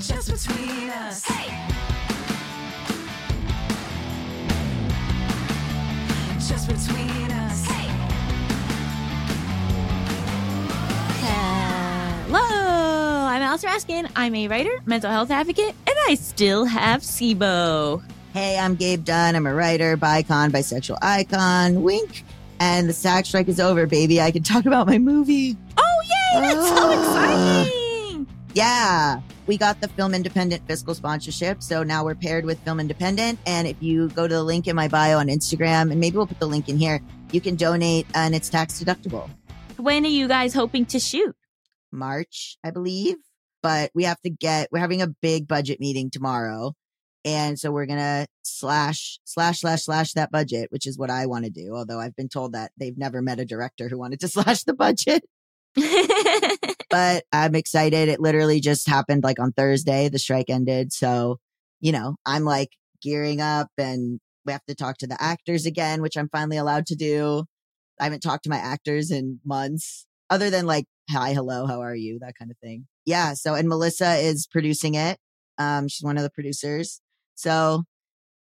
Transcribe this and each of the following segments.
Just between us. Hey. Just between us. Hey. Hello, I'm Allison Raskin. I'm a writer, mental health advocate, and I still have SIBO. Hey, I'm Gabe Dunn. I'm a writer, bicon, bisexual icon, wink. And the SAG strike is over, baby. I can talk about my movie. Oh, yay! That's so Ah. exciting! Yeah, we got the Film Independent fiscal sponsorship. So now we're paired with Film Independent. And if you go to the link in my bio on Instagram, and maybe we'll put the link in here, you can donate and it's tax deductible. When are you guys hoping to shoot? March, I believe. But we have to get, we're having a big budget meeting tomorrow. And so we're going to slash, slash, slash, slash that budget, which is what I want to do. Although I've been told that they've never met a director who wanted to slash the budget. But I'm excited. It literally just happened like on Thursday. The strike ended. So, you know, I'm like gearing up and we have to talk to the actors again, which I'm finally allowed to do. I haven't talked to my actors in months other than like, hi, hello, how are you? That kind of thing. Yeah. So, and Melissa is producing it. Um, she's one of the producers. So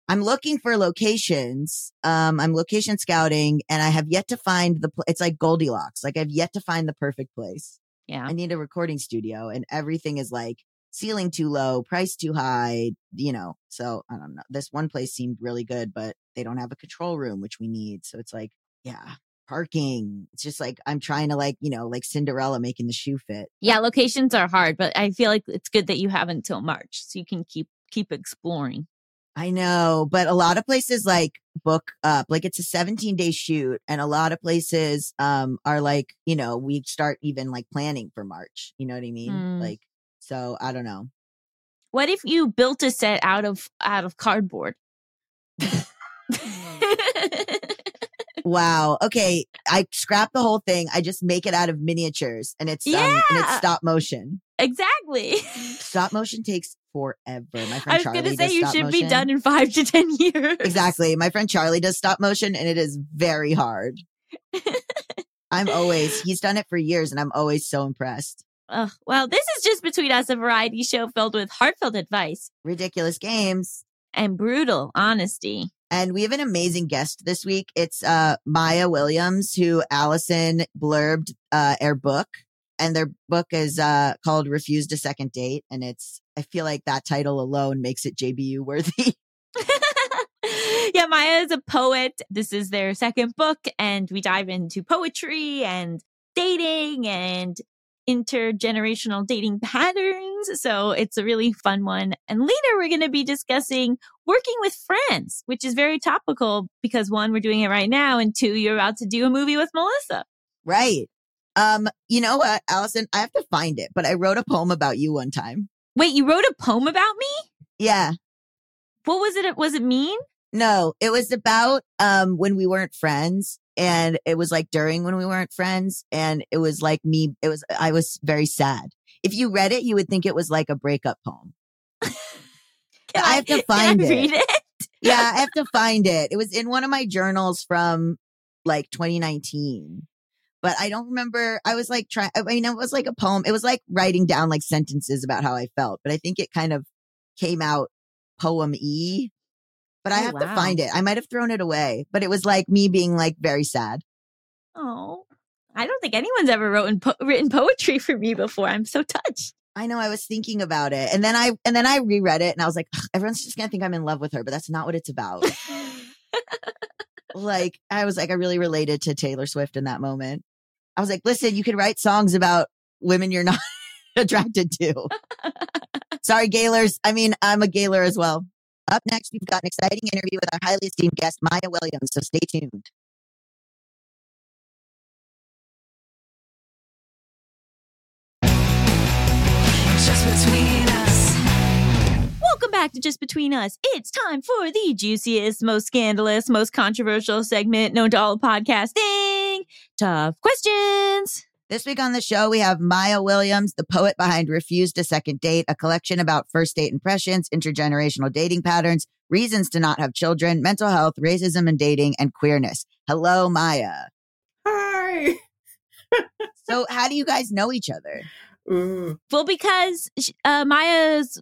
I'm looking for locations. Um, I'm location scouting and I have yet to find the, pl- it's like Goldilocks. Like I've yet to find the perfect place. yeah. I need a recording studio and everything is like ceiling too low, price too high, you know. So I don't know. This one place seemed really good, but they don't have a control room, which we need. So it's like, yeah, parking. It's just like I'm trying to like, you know, like Cinderella making the shoe fit. Yeah, locations are hard, but I feel like it's good that you have until March so you can keep keep exploring. I know, but a lot of places like book up, like it's a 17 day shoot and a lot of places um are like, you know, we start even like planning for March. You know what I mean? Mm. Like so I don't know. What if you built a set out of out of cardboard? Wow. Okay. I scrap the whole thing. I just make it out of miniatures and it's um, and it's stop motion. exactly. Stop motion takes forever. My friend I was Charlie to say you should be done in 5 to 10 years. Exactly. My friend Charlie does stop motion and it is very hard. I'm always he's done it for years and I'm always so impressed. Ugh, well, this is just between us, a variety show filled with heartfelt advice Ridiculous games. and brutal honesty. And we have an amazing guest this week. It's uh Maya Williams, who Allison blurbed uh her book. And their book is uh called Refused a Second Date. And it's I feel like that title alone makes it JBU worthy. yeah, Maya is a poet. This is their second book, and we dive into poetry and dating and intergenerational dating patterns. So it's a really fun one. And later, we're going to be discussing working with friends, which is very topical because one, we're doing it right now, and two, you're about to do a movie with Melissa. Right. Um, you know what, Allison, I have to find it, but I wrote a poem about you one time. Wait, you wrote a poem about me? Yeah. What was it? Was it mean? No, it was about um when we weren't friends and it was like during when we weren't friends and it was like me it was I was very sad. If you read it, you would think it was like a breakup poem. Can I have to find I it. read it? Yeah, I have to find it. It was in one of my journals from like 2019. But I don't remember. I was like trying, I mean, it was like a poem. It was like writing down like sentences about how I felt, but I think it kind of came out poem y. But I Oh, have to find it. I might have thrown it away, but it was like me being like very sad. Oh, I don't think anyone's ever written po- written poetry for me before. I'm so touched. I know I was thinking about it and then I, and then I reread it and I was like, everyone's just going to think I'm in love with her, but that's not what it's about. like I was like, I really related to Taylor Swift in that moment. I was like, listen, you can write songs about women you're not attracted to. Sorry, Gaylors. I mean, I'm a Gayler as well. Up next, we've got an exciting interview with our highly esteemed guest, Maya Williams. So stay tuned. Welcome back to Just Between Us. It's time for the juiciest, most scandalous, most controversial segment known to all of podcasting. Tough questions. This week on the show, we have Maya Williams, the poet behind Refused a Second Date, a collection about first date impressions, intergenerational dating patterns, reasons to not have children, mental health, racism and dating, and queerness. Hello, Maya. Hi. So, how do you guys know each other? Ooh. Well, because uh, Maya's,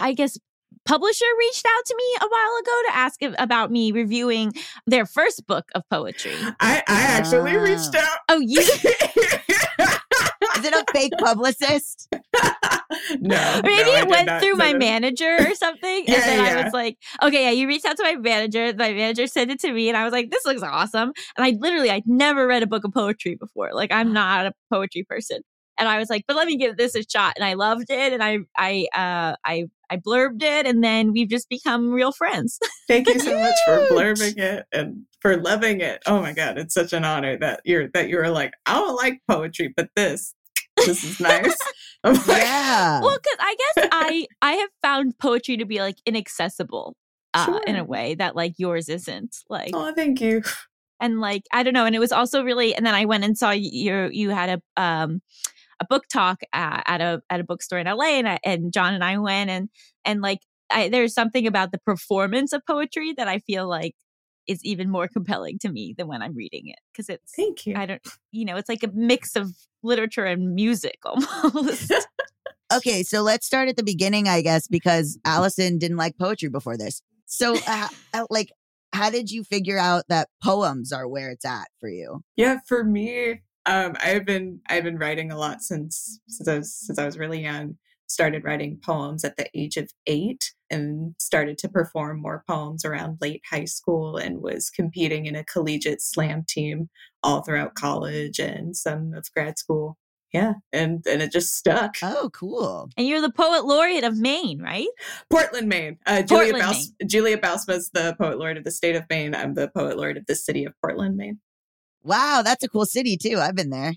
I guess, publisher reached out to me a while ago to ask if, about me reviewing their first book of poetry. I, I actually Ah. reached out. Oh, you? Is it a fake publicist? no. Maybe no, it went not through my send it. manager or something. Yeah, and then I was like, okay, yeah, you reached out to my manager. My manager sent it to me, and I was like, this looks awesome. And I literally, I'd never read a book of poetry before. Like, I'm not a poetry person. And I was like, but let me give this a shot. And I loved it. And I, I, uh, I, I blurbed it. And then we've just become real friends. Thank you so much for Huge. blurbing it and for loving it. Oh my god, it's such an honor that you're that you were like, I don't like poetry, but this, this is nice. Like, Yeah. well, because I guess I, I have found poetry to be like inaccessible. Uh, in a way that like yours isn't like oh, thank you. and like I don't know, and it was also really. And then I went and saw you. You had a um a book talk at, at a at a bookstore in LA, and I, and John and I went, and and like I, there's something about the performance of poetry that I feel like is even more compelling to me than when I'm reading it because it's Thank you. I don't you know it's like a mix of literature and music almost. Okay, so let's start at the beginning, I guess, because Allison didn't like poetry before this. So, uh, uh, like, how did you figure out that poems are where it's at for you? Yeah, for me, um, I've been I've been writing a lot since since I was since I was really young. Started writing poems at the age of eight and started to perform more poems around late high school and was competing in a collegiate slam team all throughout college and some of grad school. Yeah, and and it just stuck. Oh, cool. and you're the poet laureate of Maine, right? Portland, Maine. Uh, Julia, Portland, Baus- Julia Bouwsma's the poet laureate of the state of Maine. I'm the poet laureate of the city of Portland, Maine. Wow, that's a cool city too. I've been there.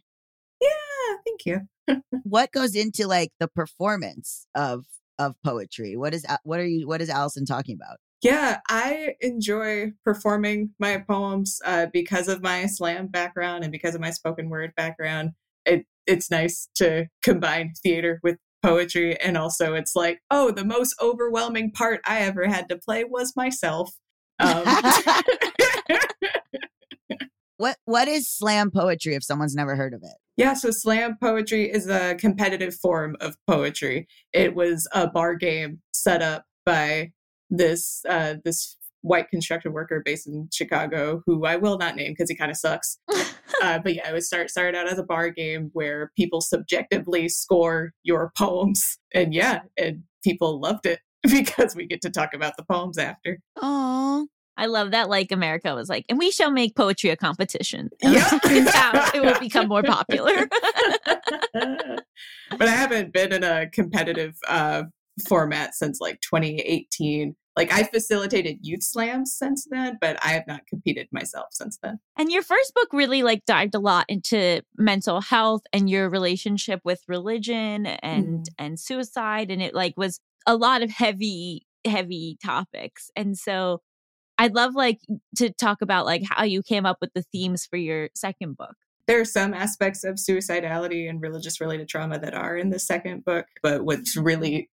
Yeah, thank you. What goes into like the performance of of poetry? What is what are you what is Allison talking about? Yeah, I enjoy performing my poems uh, because of my slam background and because of my spoken word background. It it's nice to combine theater with poetry, and also it's like, oh, the most overwhelming part I ever had to play was myself. Um, What what is slam poetry if someone's never heard of it? Yeah, so slam poetry is a competitive form of poetry. It was a bar game set up by this uh, this white construction worker based in Chicago, who I will not name because he kind of sucks. uh, but yeah, it was start started out as a bar game where people subjectively score your poems, and yeah, and people loved it because we get to talk about the poems after. Oh, I love that. Like America was like, and we shall make poetry a competition. Yeah. Turns out it will become more popular. but I haven't been in a competitive uh, format since like 2018. Like I facilitated youth slams since then, but I have not competed myself since then. and your first book really like dived a lot into mental health and your relationship with religion and and suicide, and it like was a lot of heavy heavy topics. And so I'd love like to talk about like how you came up with the themes for your second book. There are some aspects of suicidality and religious related trauma that are in the second book, but what's really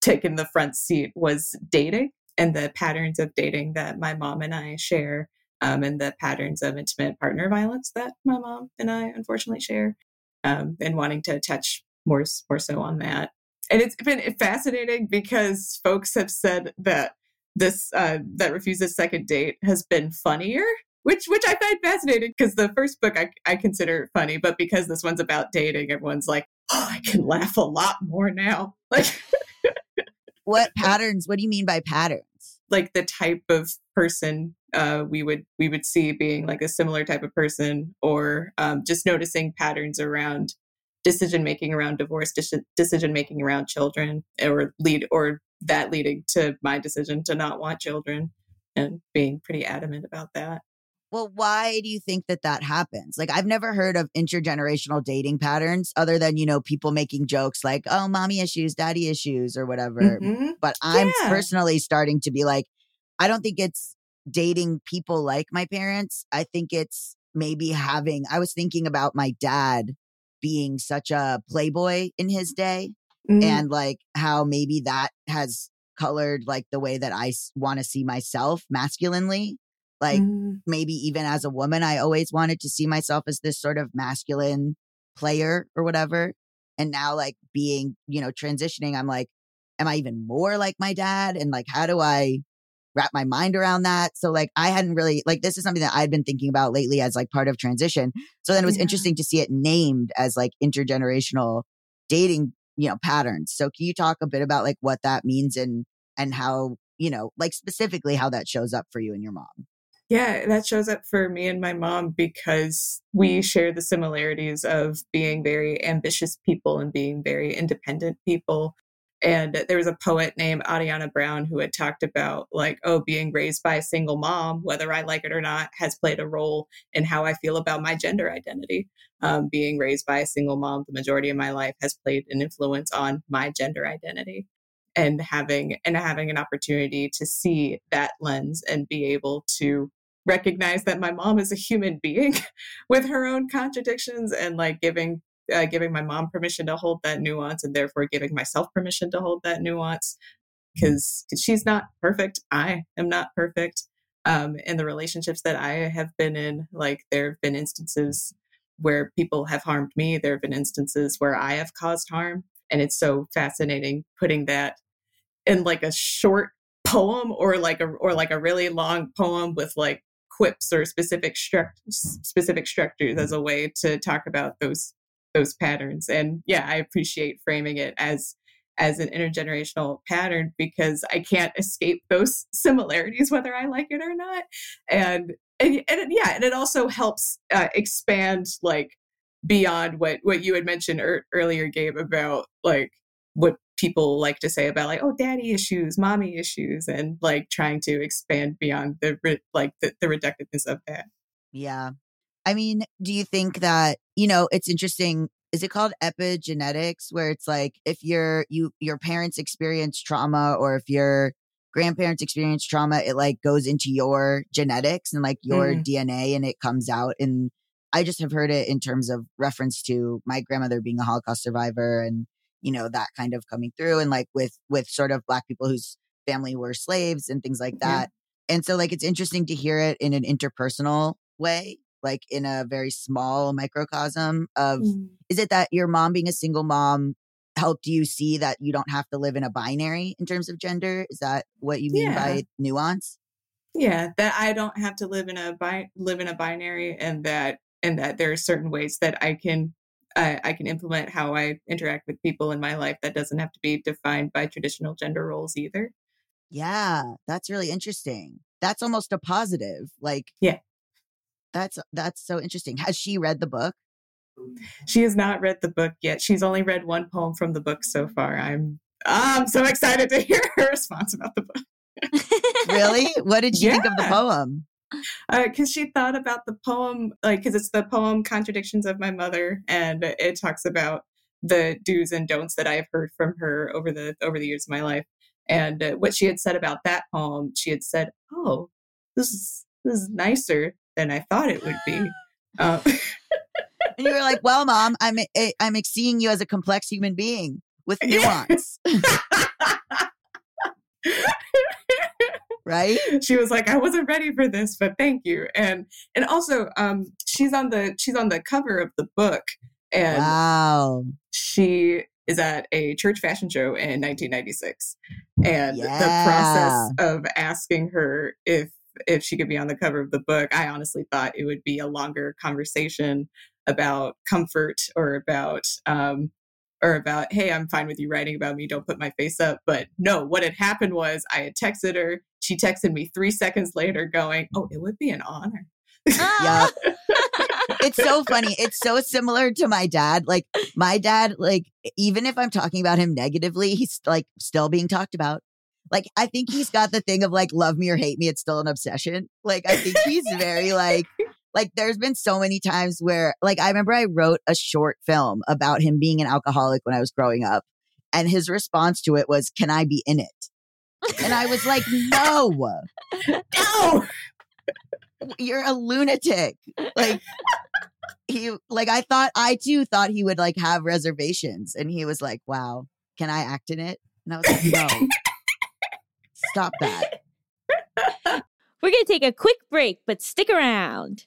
taken the front seat was dating and the patterns of dating that my mom and I share, um, and the patterns of intimate partner violence that my mom and I unfortunately share, um, and wanting to touch more more so on that. And it's been fascinating because folks have said that this uh, that refuses second date has been funnier which which I find fascinating because the first book I, I consider funny, but because this one's about dating, everyone's like, oh, I can laugh a lot more now. Like what patterns? What do you mean by patterns? like the type of person uh, we would we would see being like a similar type of person, or um, just noticing patterns around decision making around divorce, deci- decision making around children, or lead or that leading to my decision to not want children, and being pretty adamant about that. Well, why do you think that that happens? Like, I've never heard of intergenerational dating patterns other than, you know, people making jokes like, oh, mommy issues, daddy issues, or whatever. Mhm. But I'm Yeah. personally starting to be like, I don't think it's dating people like my parents. I think it's maybe having, I was thinking about my dad being such a playboy in his day Mhm. and like how maybe that has colored like the way that I want to see myself masculinely. Like, Mhm. maybe even as a woman, I always wanted to see myself as this sort of masculine player or whatever. And now like being, you know, transitioning, I'm like, am I even more like my dad? And like, how do I wrap my mind around that? So like, I hadn't really, like, this is something that I'd been thinking about lately as like part of transition. So then it was Yeah. interesting to see it named as like intergenerational dating, you know, patterns. So can you talk a bit about like what that means and, and how, you know, like specifically how that shows up for you and your mom? Yeah, that shows up for me and my mom because we share the similarities of being very ambitious people and being very independent people. And there was a poet named Ariana Brown who had talked about, like, oh, being raised by a single mom, whether I like it or not, has played a role in how I feel about my gender identity. Um, being raised by a single mom the majority of my life has played an influence on my gender identity and having and having an opportunity to see that lens and be able to recognize that my mom is a human being with her own contradictions and like giving uh, giving my mom permission to hold that nuance and therefore giving myself permission to hold that nuance because she's not perfect. I am not perfect um, in the relationships that i have been in. Like there have been instances where people have harmed me. There have been instances where i have caused harm. And it's so fascinating putting that in like a short poem or like a or like a really long poem with like quips or specific struct specific structures as a way to talk about those those patterns and yeah i appreciate framing it as as an intergenerational pattern because i can't escape those similarities whether i like it or not and and, and yeah and it also helps uh, expand like beyond what what you had mentioned ear earlier gabe about like what people like to say about like oh daddy issues mommy issues and like trying to expand beyond the re- like the, the reductiveness of that Yeah. I mean, do you think that, you know, it's interesting. Is it called epigenetics where it's like if your you your parents experience trauma or if your grandparents experience trauma, it like goes into your genetics and like your Mhm. DNA and it comes out and I just have heard it in terms of reference to my grandmother being a Holocaust survivor and you know that kind of coming through and like with with sort of black people whose family were slaves and things like Yeah. that. And so like it's interesting to hear it in an interpersonal way, like in a very small microcosm of mm. is it that your mom being a single mom helped you see that you don't have to live in a binary in terms of gender? Is that what you mean Yeah. by nuance? yeah that i don't have to live in a bi- live in a binary and that and that there are certain ways that i can I I can implement how I interact with people in my life that doesn't have to be defined by traditional gender roles either. Yeah, that's really interesting. That's almost a positive. Like Yeah. That's that's so interesting. Has she read the book? She has not read the book yet. She's only read one poem from the book so far. I'm I'm so excited to hear her response about the book. Really? What did she think of the poem? because she thought about the poem like because it's the poem contradictions of my mother and it talks about the do's and don'ts that i've heard from her over the over the years of my life and uh, what she had said about that poem she had said oh this is this is nicer than i thought it would be um, And you were like, "Well, mom, I'm eh, I'm seeing you as a complex human being with nuance." right? she was like i wasn't ready for this but thank you and and also um she's on the she's on the cover of the book and Wow. she is at a church fashion show in 1996 and Yeah. the process of asking her if if she could be on the cover of the book i honestly thought it would be a longer conversation about comfort or about um or about hey i'm fine with you writing about me don't put my face up but no what had happened was i had texted her she texted me three seconds later going oh it would be an honor Yeah. it's so funny. It's so similar to my dad. Like my dad, like even if I'm talking about him negatively, he's like still being talked about. Like I think he's got the thing of like love me or hate me, it's still an obsession. Like I think he's very like like there's been so many times where like I remember I wrote a short film about him being an alcoholic when I was growing up and his response to it was can I be in it? And I was like no. no you're a lunatic. Like he like I thought I too thought he would like have reservations and he was like, Wow, can I act in it? And I was like, No. Stop that. We're going to take a quick break, but stick around.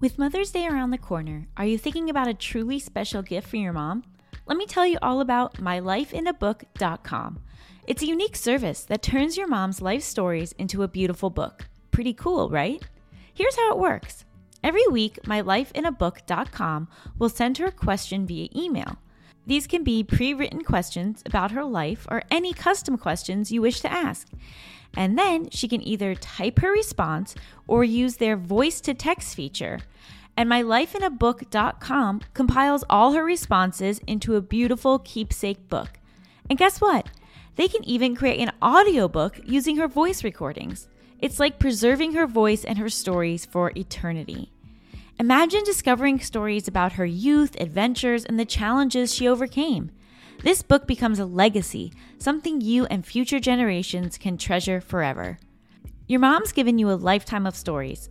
With Mother's Day around the corner, are you thinking about a truly special gift for your mom? Let me tell you all about mylifeinabook.com. It's a unique service that turns your mom's life stories into a beautiful book. Pretty cool, right? Here's how it works. Every week, mylifeinabook.com will send her a question via email. These can be pre written questions about her life or any custom questions you wish to ask. And then she can either type her response or use their voice to text feature. And mylifeinabook.com compiles all her responses into a beautiful keepsake book. And guess what? They can even create an audiobook using her voice recordings. It's like preserving her voice and her stories for eternity. Imagine discovering stories about her youth, adventures, and the challenges she overcame. This book becomes a legacy, something you and future generations can treasure forever. Your mom's given you a lifetime of stories.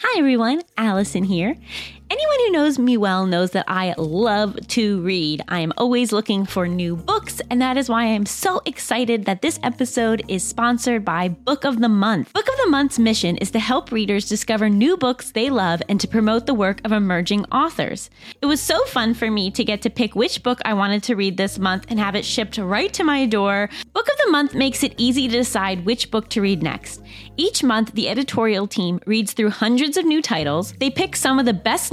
Hi everyone, Allison here. Anyone who knows me well knows that I love to read. I am always looking for new books, and that is why I'm so excited that this episode is sponsored by Book of the Month. Book of the Month's mission is to help readers discover new books they love and to promote the work of emerging authors. It was so fun for me to get to pick which book I wanted to read this month and have it shipped right to my door. Book of the Month makes it easy to decide which book to read next. Each month, the editorial team reads through hundreds of new titles. They pick some of the best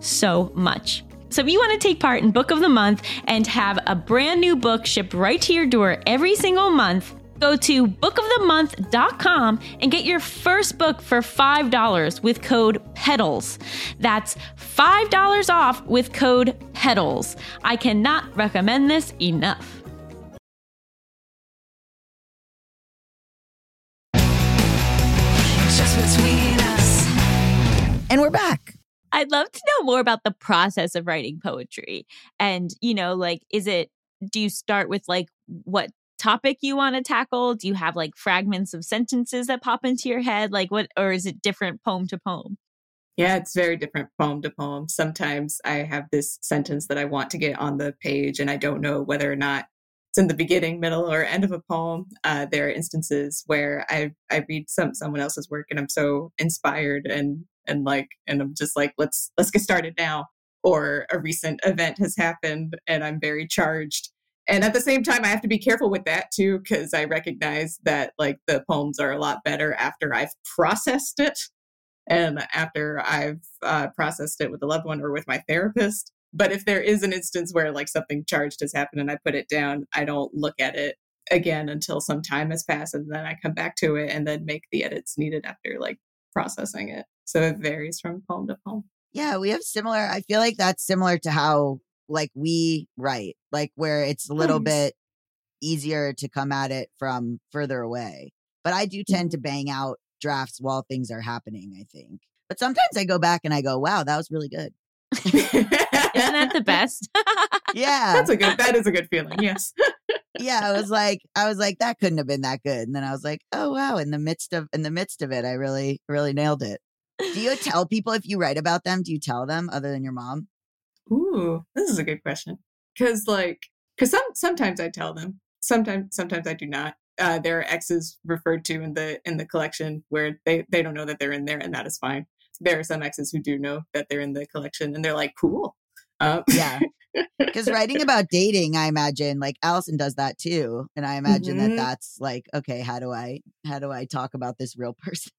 so much. So if you want to take part in Book of the Month and have a brand new book shipped right to your door every single month, go to bookofthemonth.com and get your first book for $5 with code PEDALS. That's $5 off with code PEDALS. I cannot recommend this enough. I'd love to know more about the process of writing poetry. And, you know, like, is it, do you start with like what topic you want to tackle? Do you have like fragments of sentences that pop into your head? Like, what, or is it different poem to poem? Yeah, it's very different poem to poem. Sometimes I have this sentence that I want to get on the page, and I don't know whether or not it's in the beginning, middle, or end of a poem. Uh, there are instances where I I read some someone else's work, and I'm so inspired and and like, and I'm just like, let's let's get started now. Or a recent event has happened, and I'm very charged. And at the same time, I have to be careful with that too, because I recognize that like the poems are a lot better after I've processed it and after I've uh, processed it with a loved one or with my therapist. But if there is an instance where like something charged has happened and I put it down, I don't look at it again until some time has passed and then I come back to it and then make the edits needed after like processing it. So it varies from poem to poem. Yeah, we have similar. I feel like that's similar to how like we write, like where it's a little Nice. bit easier to come at it from further away. But I do tend mm-hmm. to bang out drafts while things are happening, I think. But sometimes I go back and I go, wow, that was really good. Isn't that the best? Yeah. That's a good. That is a good feeling. Yes. yeah. I was like, I was like, that couldn't have been that good. And then I was like, oh wow, in the midst of in the midst of it, I really, really nailed it. Do you tell people if you write about them? Do you tell them other than your mom? Ooh, this is a good question. Because like, because some sometimes I tell them. Sometimes sometimes I do not. Uh, there are X's referred to in the in the collection where they they don't know that they're in there, and that is fine. There are some X's who do know that they're in the collection, and they're like, cool. Um, Yeah. Because writing about dating, I imagine like Allison does that too. And I imagine Mhm. that that's like, okay, how do I, how do I talk about this real person?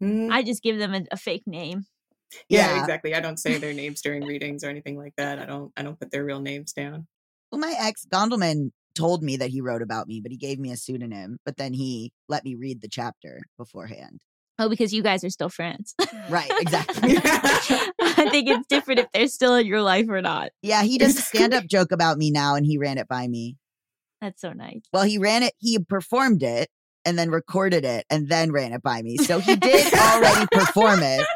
Mhm. I just give them a, a fake name. yeah, Yeah. exactly. I don't say their names during readings or anything like that. I don't. I don't put their real names down. Well, my ex Gondelman told me that he wrote about me, but he gave me a pseudonym, but then he let me read the chapter beforehand. Oh, because you guys are still friends. Right. Exactly. I think it's different if they're still in your life or not. yeah. He does a stand up joke about me now and he ran it by me. That's so nice. Well, he ran it, he performed it and then recorded it and then ran it by me. So he did already perform it.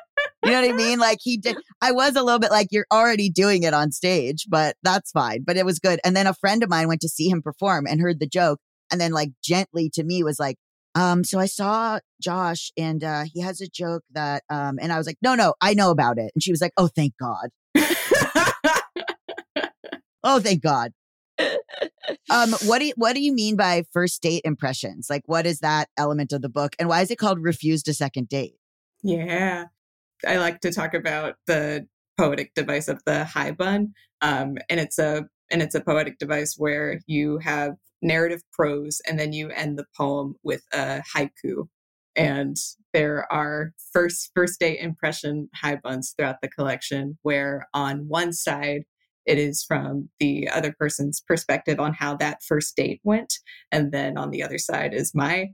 You know what I mean? Like he did. I was a little bit like, you're already doing it on stage, but that's fine. But it was good. And then a friend of mine went to see him perform and heard the joke and then like gently to me was like, um, so I saw Josh and uh he has a joke that um and I was like, no, no, I know about it. And she was like, Oh, thank God. Oh, thank God. Um, what do you, what do you mean by first date impressions? Like, what is that element of the book, and why is it called "Refused a Second Date"? Yeah. I like to talk about the poetic device of the haibun. Um, and it's a and it's a poetic device where you have narrative prose and then you end the poem with a haiku. And there are first first date impression haibuns throughout the collection where on one side it is from the other person's perspective on how that first date went. And then on the other side is my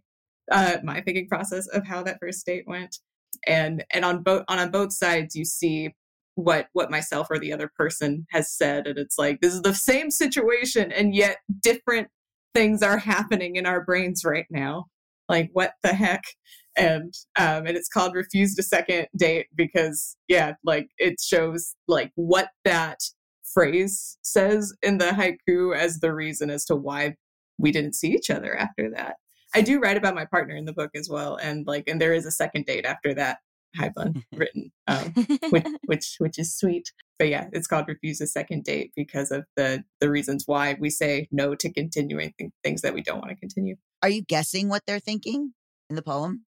uh, my thinking process of how that first date went. And and on both on, on both sides you see what what myself or the other person has said. And it's like this is the same situation and yet different things are happening in our brains right now. Like what the heck? And um and it's called refused a second date because yeah like it shows like what that phrase says in the haiku as the reason as to why we didn't see each other after that I do write about my partner in the book as well, and like, and there is a second date after that bun written, um, which, which which is sweet. But yeah, it's called "Refuse a Second Date" because of the the reasons why we say no to continuing th- things that we don't want to continue. Are you guessing what they're thinking in the poem?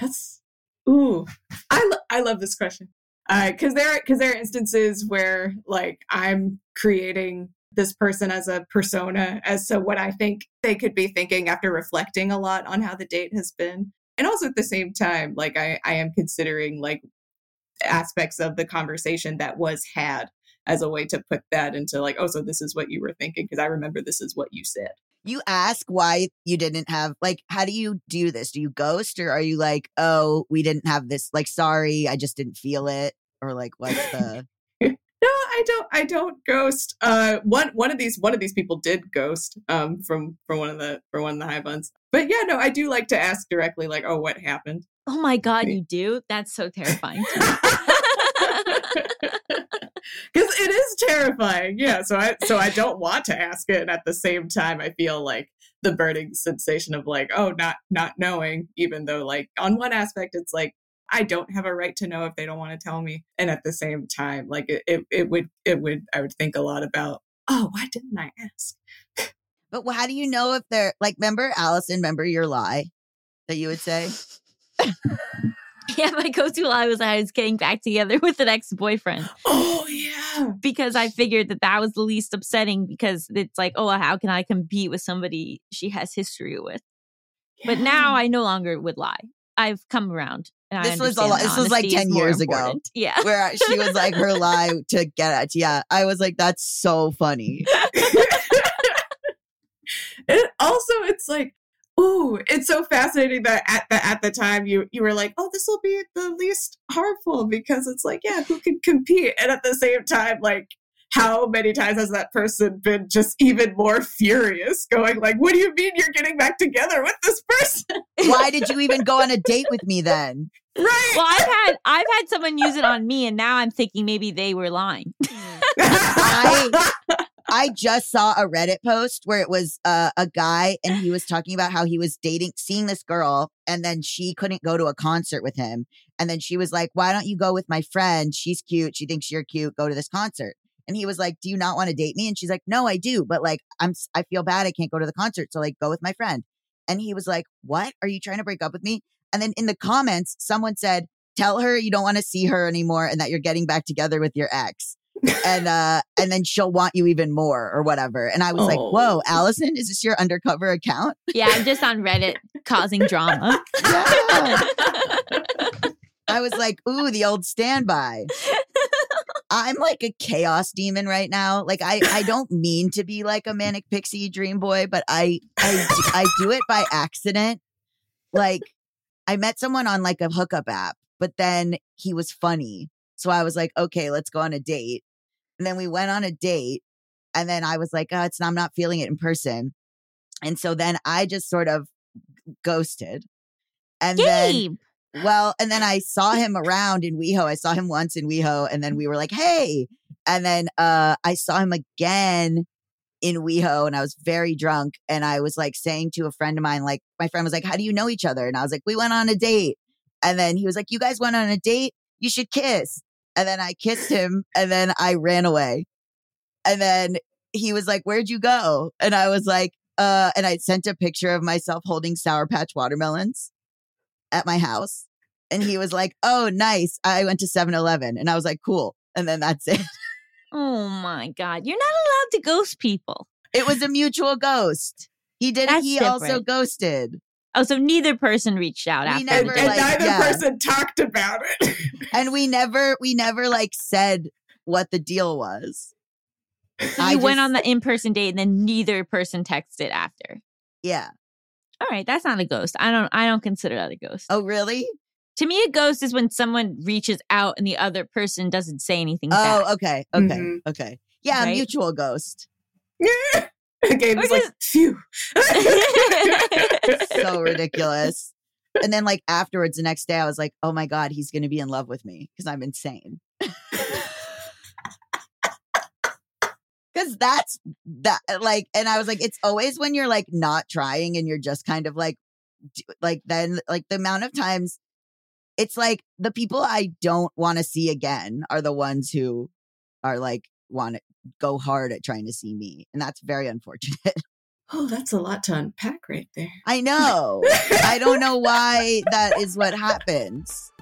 That's ooh, I lo- I love this question Uh, because there because there are instances where like I'm creating this person as a persona as to what I think they could be thinking after reflecting a lot on how the date has been. And also at the same time, like I, I am considering like aspects of the conversation that was had as a way to put that into like, oh, so this is what you were thinking, because I remember this is what you said. You ask why you didn't have like. How do you do this? Do you ghost, or are you like, oh, we didn't have this? Like, sorry, I just didn't feel it, or like, what's the? No, I don't. I don't ghost. Uh, one one of these one of these people did ghost. Um, from from one of the from one of the haibuns. But yeah, no, I do like to ask directly, like, oh, what happened? oh my god, you do? That's so terrifying. Because it is terrifying. Yeah. So I so I don't want to ask it. And at the same time, I feel like the burning sensation of like, oh, not not knowing, even though like on one aspect it's like I don't have a right to know if they don't want to tell me. And at the same time, like it, it, it would, it would, I would think a lot about, oh, why didn't I ask? But how do you know if they're like? Remember, Allison? Remember your lie that you would say? yeah, my go-to lie was I was getting back together with an ex-boyfriend Oh, yeah. because I figured that that was the least upsetting because it's like, oh, how can I compete with somebody she has history with? But now I no longer would lie. I've come around. And This was a lot- this was like 10 more years ago. Yeah. Where she was like her lie to get at. Yeah, I was like, that's so funny. And also, it's like, Oh, it's so fascinating that at the at the time you you were like, oh, this will be the least harmful because it's like, yeah, who can compete? And at the same time, like, how many times has that person been just even more furious, going like, what do you mean you're getting back together with this person? Why did you even go on a date with me then? Right. Well, I've had I've had someone use it on me, and now I'm thinking maybe they were lying. I- I just saw a Reddit post where it was uh, a guy and he was talking about how he was dating, seeing this girl, and then she couldn't go to a concert with him. And then she was like, Why don't you go with my friend? She's cute. She thinks you're cute. Go to this concert. And he was like, Do you not want to date me? And she's like, No, I do. But like, I'm, I feel bad. I can't go to the concert. So like, go with my friend. And he was like, What? Are you trying to break up with me? And then in the comments, someone said, Tell her you don't want to see her anymore and that you're getting back together with your ex. And uh and then she'll want you even more or whatever. And i was like Oh. whoa allison is this your undercover account? Yeah, I'm just on Reddit causing drama. yeah. I was like ooh the old standby. I'm like a chaos demon right now. Like i i don't mean to be like a manic pixie dream boy but i i I do it by accident. Like i met someone on like a hookup app but then he was funny so i was like okay let's go on a date and then we went on a date and then i was like oh, it's i'm not feeling it in person and so then i just sort of ghosted and then well, and then I saw him around in WeHo. I saw him once in WeHo, and then we were like, "Hey!" And then uh, I saw him again in WeHo, and I was very drunk, and I was like saying to a friend of mine, like my friend was like, "How do you know each other?" And I was like, "We went on a date." And then he was like, "You guys went on a date? You should kiss." And then I kissed him, and then I ran away. And then he was like, "Where'd you go?" And I was like, "Uh," and I sent a picture of myself holding Sour Patch watermelons at my house. And he was like, Oh, nice. I went to 7 Eleven. And I was like, Cool. And then that's it. Oh my god, you're not to ghost people. It was a mutual ghost. He did That's he also ghosted. Oh, so neither person reached out We after never, and, the and neither yeah. person talked about it. And we never we never like said what the deal was. So I you went just- on the in-person date, and then neither person texted after. Yeah. All right, that's not a ghost. I don't. I don't consider that a ghost. Oh, really? To me, a ghost is when someone reaches out and the other person doesn't say anything. back. Oh, okay. Okay. Mhm. Okay. Yeah, Right? mutual ghost. Gabe was like, phew. So ridiculous. And then like afterwards the next day I was like, "Oh my god, he's going to be in love with me because I'm insane." Cuz that's that like and I was like it's always when you're like not trying and you're just kind of like like then like the amount of times it's like the people I don't want to see again are the ones who are like want to go hard at trying to see me and that's very unfortunate. Oh, that's a lot to unpack right there. I know. I don't know why that is what happens.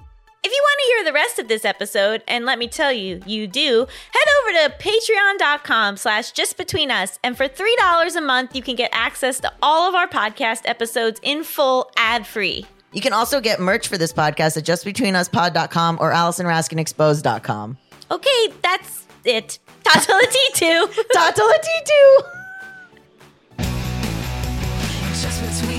If you want to hear the rest of this episode, and let me tell you, you do, head over to patreon.com slash just between us. And for $3 a month, you can get access to all of our podcast episodes in full ad free. You can also get merch for this podcast at justbetweenuspod.com or AllisonRaskinExposed.com. Okay, that's it. Tatala T2. Tatala T2! Just between